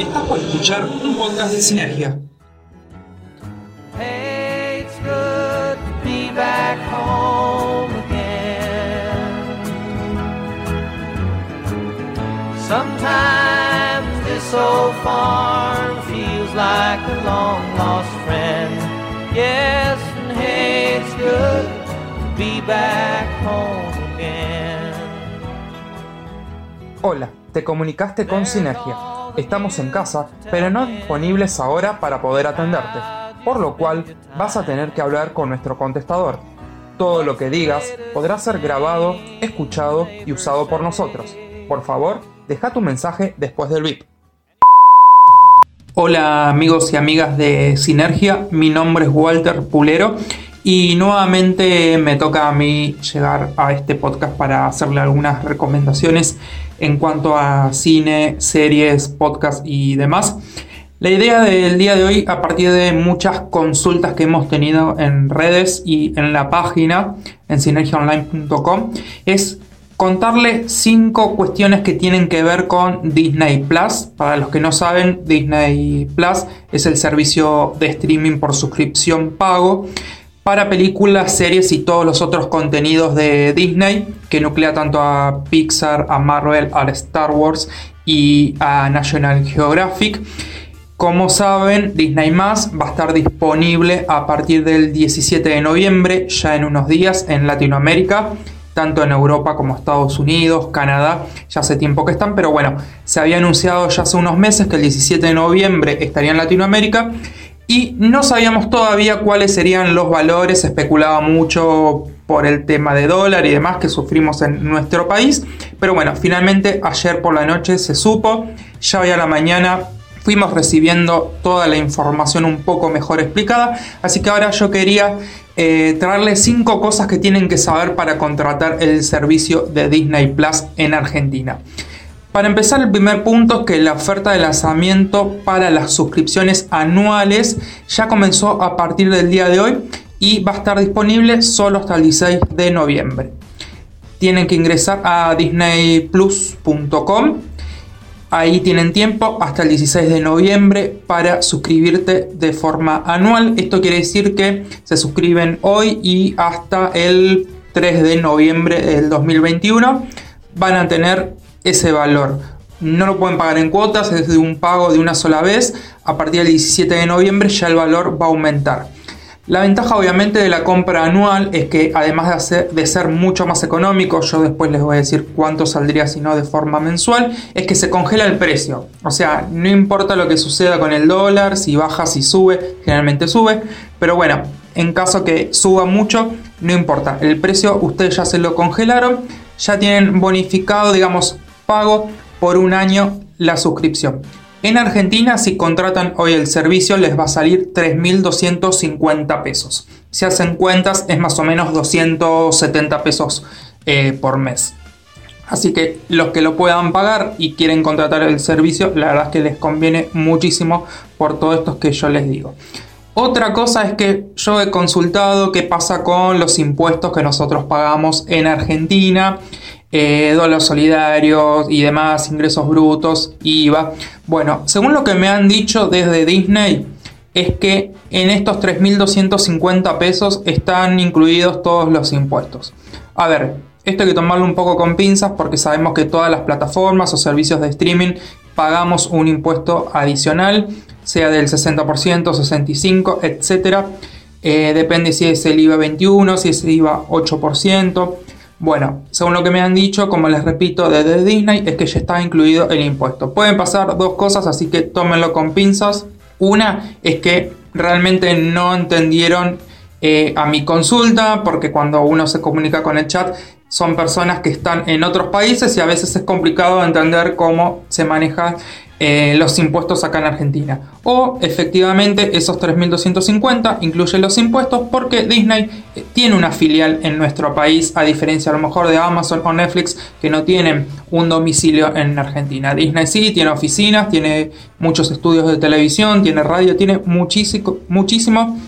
Estás por escuchar un podcast de Sinergia. Hey, it's good to be back home again. Sometimes this old farm feels like a long lost friend. Yes, and hey, it's good to be back home again. Hola, te comunicaste con Sinergia. Estamos en casa, pero no disponibles ahora para poder atenderte, por lo cual vas a tener que hablar con nuestro contestador. Todo lo que digas podrá ser grabado, escuchado y usado por nosotros. Por favor, deja tu mensaje después del VIP. Hola amigos y amigas de Sinergia, mi nombre es Walter Pulero y nuevamente me toca a mí llegar a este podcast para hacerle algunas recomendaciones en cuanto a cine, series, podcast y demás. La idea del día de hoy, a partir de muchas consultas que hemos tenido en redes y en la página en sinergiaonline.com, es contarle cinco cuestiones que tienen que ver con Disney Plus. Para los que no saben, Disney Plus es el servicio de streaming por suscripción pago para películas, series y todos los otros contenidos de Disney, que nuclea tanto a Pixar, a Marvel, a Star Wars y a National Geographic. Como saben, Disney Más va a estar disponible a partir del 17 de noviembre, ya en unos días, en Latinoamérica, tanto en Europa como Estados Unidos, Canadá, ya hace tiempo que están, pero bueno, se había anunciado ya hace unos meses que el 17 de noviembre estaría en Latinoamérica y no sabíamos todavía cuáles serían los valores, especulaba mucho por el tema de dólar y demás que sufrimos en nuestro país, pero bueno, finalmente ayer por la noche se supo, ya hoy a la mañana fuimos recibiendo toda la información un poco mejor explicada, así que ahora yo quería eh, traerles cinco cosas que tienen que saber para contratar el servicio de Disney Plus en Argentina. Para empezar, el primer punto es que la oferta de lanzamiento para las suscripciones anuales ya comenzó a partir del día de hoy y va a estar disponible solo hasta el 16 de noviembre. Tienen que ingresar a disneyplus.com. Ahí tienen tiempo hasta el 16 de noviembre para suscribirte de forma anual. Esto quiere decir que se suscriben hoy y hasta el 3 de noviembre del 2021 van a tener ese valor. No lo pueden pagar en cuotas, es de un pago de una sola vez. A partir del 17 de noviembre ya el valor va a aumentar. La ventaja obviamente de la compra anual es que además de, ser mucho más económico, yo después les voy a decir cuánto saldría si no de forma mensual, es que se congela el precio. O sea, no importa lo que suceda con el dólar, si baja, si sube, generalmente sube. Pero bueno, en caso que suba mucho, no importa. El precio ustedes ya se lo congelaron, ya tienen bonificado, digamos, pago por un año la suscripción. En Argentina, si contratan hoy el servicio, les va a salir 3.250 pesos. Si hacen cuentas, es más o menos 270 pesos eh, por mes. Así que los que lo puedan pagar y quieren contratar el servicio, la verdad es que les conviene muchísimo por todo esto que yo les digo. Otra cosa es que yo he consultado qué pasa con los impuestos que nosotros pagamos en Argentina eh, dólar solidario y demás, ingresos brutos, IVA. Bueno, según lo que me han dicho desde Disney, es que en estos 3.250 pesos están incluidos todos los impuestos. A ver, esto hay que tomarlo un poco con pinzas porque sabemos que todas las plataformas o servicios de streaming pagamos un impuesto adicional, sea del 60%, 65%, etc. depende si es el IVA 21, si es el IVA 8%. Bueno, según lo que me han dicho, como les repito, desde Disney es que ya está incluido el impuesto. Pueden pasar dos cosas, así que tómenlo con pinzas. Una es que realmente no entendieron eh, a mi consulta, porque cuando uno se comunica con el chat son personas que están en otros países y a veces es complicado entender cómo se maneja eh, los impuestos acá en Argentina. O efectivamente esos 3.250 incluyen los impuestos porque Disney eh, tiene una filial en nuestro país, a diferencia a lo mejor de Amazon o Netflix que no tienen un domicilio en Argentina. Disney sí tiene oficinas, tiene muchos estudios de televisión, tiene radio, tiene muchísimo, muchísimo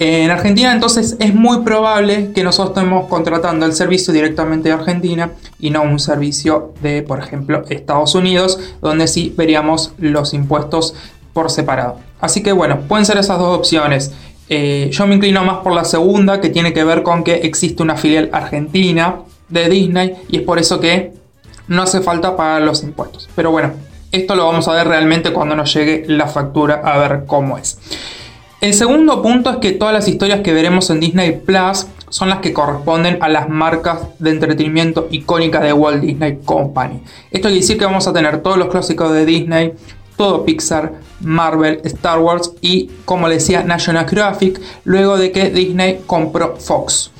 En Argentina entonces es muy probable que nosotros estemos contratando el servicio directamente de Argentina y no un servicio de, por ejemplo, Estados Unidos, donde sí veríamos los impuestos por separado. Así que bueno, pueden ser esas dos opciones. Eh, yo me inclino más por la segunda, que tiene que ver con que existe una filial argentina de Disney y es por eso que no hace falta pagar los impuestos. Pero bueno, esto lo vamos a ver realmente cuando nos llegue la factura a ver cómo es. El segundo punto es que todas las historias que veremos en Disney Plus son las que corresponden a las marcas de entretenimiento icónicas de Walt Disney Company. Esto quiere decir que vamos a tener todos los clásicos de Disney, todo Pixar, Marvel, Star Wars y, como le decía, National Geographic, luego de que Disney compró Fox.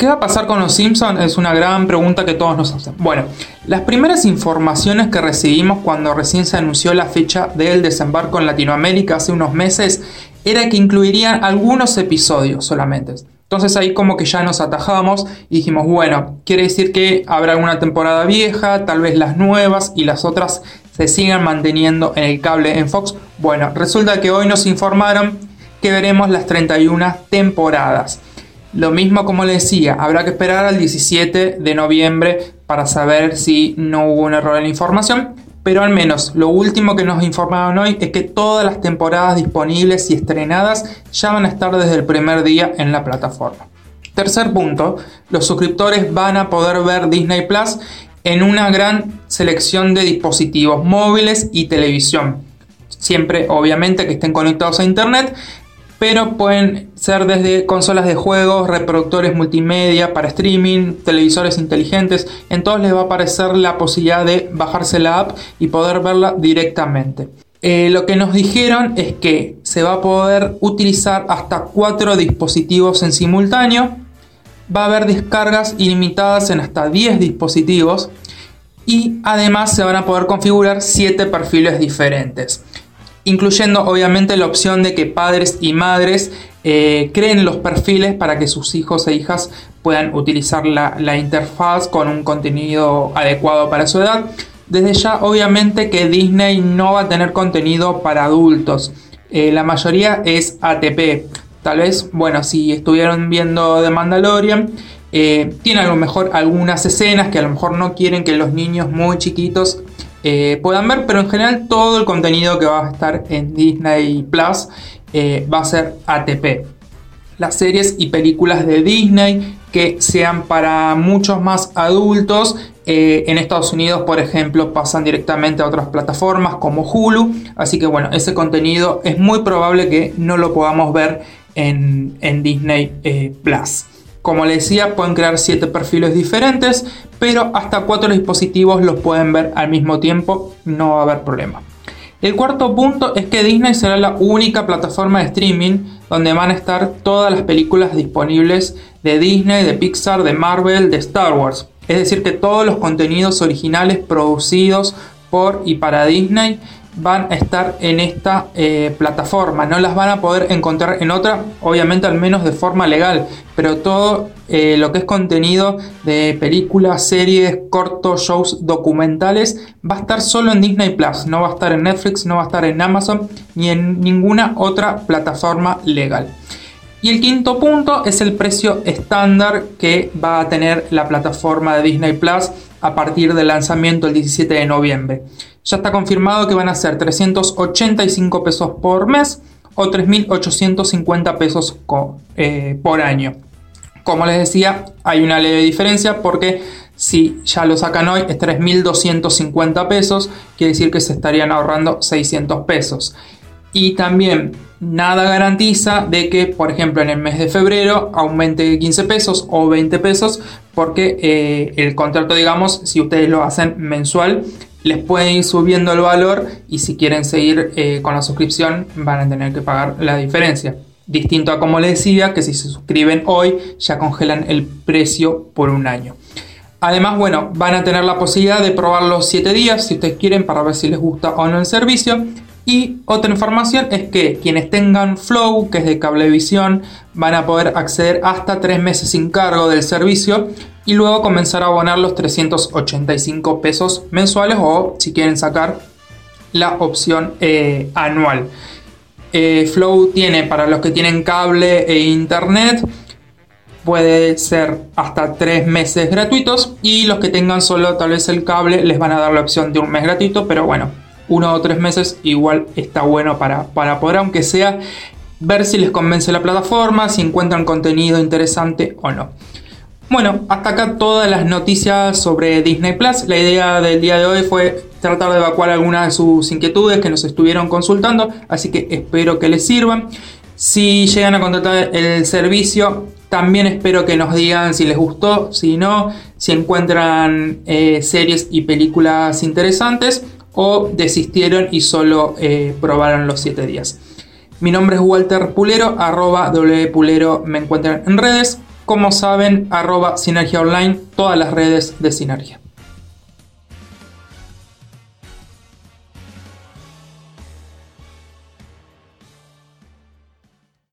¿Qué va a pasar con los Simpsons? Es una gran pregunta que todos nos hacen. Bueno, las primeras informaciones que recibimos cuando recién se anunció la fecha del desembarco en Latinoamérica hace unos meses era que incluirían algunos episodios solamente. Entonces ahí como que ya nos atajamos y dijimos, bueno, quiere decir que habrá alguna temporada vieja, tal vez las nuevas y las otras se sigan manteniendo en el cable en Fox. Bueno, resulta que hoy nos informaron que veremos las 31 temporadas. Lo mismo como le decía, habrá que esperar al 17 de noviembre para saber si no hubo un error en la información, pero al menos lo último que nos informaron hoy es que todas las temporadas disponibles y estrenadas ya van a estar desde el primer día en la plataforma. Tercer punto, los suscriptores van a poder ver Disney Plus en una gran selección de dispositivos móviles y televisión. Siempre obviamente que estén conectados a internet pero pueden ser desde consolas de juegos, reproductores multimedia para streaming, televisores inteligentes. En todos les va a aparecer la posibilidad de bajarse la app y poder verla directamente. Eh, lo que nos dijeron es que se va a poder utilizar hasta cuatro dispositivos en simultáneo. Va a haber descargas ilimitadas en hasta 10 dispositivos. Y además se van a poder configurar 7 perfiles diferentes incluyendo obviamente la opción de que padres y madres eh, creen los perfiles para que sus hijos e hijas puedan utilizar la, interfaz con un contenido adecuado para su edad. Desde ya obviamente que Disney no va a tener contenido para adultos. Eh, la mayoría es ATP. Tal vez, bueno, si estuvieron viendo The Mandalorian, eh, tiene a lo mejor algunas escenas que a lo mejor no quieren que los niños muy chiquitos eh, puedan ver, pero en general todo el contenido que va a estar en Disney Plus eh, va a ser ATP. Las series y películas de Disney que sean para muchos más adultos. Eh, en Estados Unidos, por ejemplo, pasan directamente a otras plataformas como Hulu. Así que bueno, ese contenido es muy probable que no lo podamos ver en, en Disney Plus. Como les decía, pueden crear 7 perfiles diferentes, pero hasta 4 dispositivos los pueden ver al mismo tiempo, no va a haber problema. El cuarto punto es que Disney será la única plataforma de streaming donde van a estar todas las películas disponibles de Disney, de Pixar, de Marvel, de Star Wars. Es decir, que todos los contenidos originales producidos por y para Disney van a estar en esta eh, plataforma, no las van a poder encontrar en otra, obviamente al menos de forma legal, pero todo eh, lo que es contenido de películas, series, cortos, shows, documentales, va a estar solo en Disney Plus, no va a estar en Netflix, no va a estar en Amazon ni en ninguna otra plataforma legal. Y el quinto punto es el precio estándar que va a tener la plataforma de Disney Plus a partir del lanzamiento el 17 de noviembre. Ya está confirmado que van a ser 385 pesos por mes o 3.850 pesos eh, por año. Como les decía, hay una leve diferencia porque si ya lo sacan hoy es 3.250 pesos, quiere decir que se estarían ahorrando 600 pesos. Y también nada garantiza de que, por ejemplo, en el mes de febrero aumente 15 pesos o 20 pesos, porque eh, el contrato, digamos, si ustedes lo hacen mensual, les puede ir subiendo el valor y si quieren seguir eh, con la suscripción van a tener que pagar la diferencia. Distinto a como les decía, que si se suscriben hoy ya congelan el precio por un año. Además, bueno, van a tener la posibilidad de probar los 7 días si ustedes quieren para ver si les gusta o no el servicio. Y otra información es que quienes tengan Flow, que es de cablevisión, van a poder acceder hasta 3 meses sin cargo del servicio y luego comenzar a abonar los 385 pesos mensuales o si quieren sacar la opción eh, anual. Eh, Flow tiene para los que tienen cable e internet, puede ser hasta tres meses gratuitos y los que tengan solo tal vez el cable les van a dar la opción de un mes gratuito, pero bueno, uno o tres meses igual está bueno para, para poder, aunque sea, ver si les convence la plataforma, si encuentran contenido interesante o no. Bueno, hasta acá todas las noticias sobre Disney Plus. La idea del día de hoy fue tratar de evacuar algunas de sus inquietudes que nos estuvieron consultando, así que espero que les sirvan. Si llegan a contratar el servicio, también espero que nos digan si les gustó, si no, si encuentran eh, series y películas interesantes o desistieron y solo eh, probaron los 7 días. Mi nombre es Walter Pulero, arroba Pulero me encuentran en redes. Como saben, arroba Sinergia Online, todas las redes de Sinergia.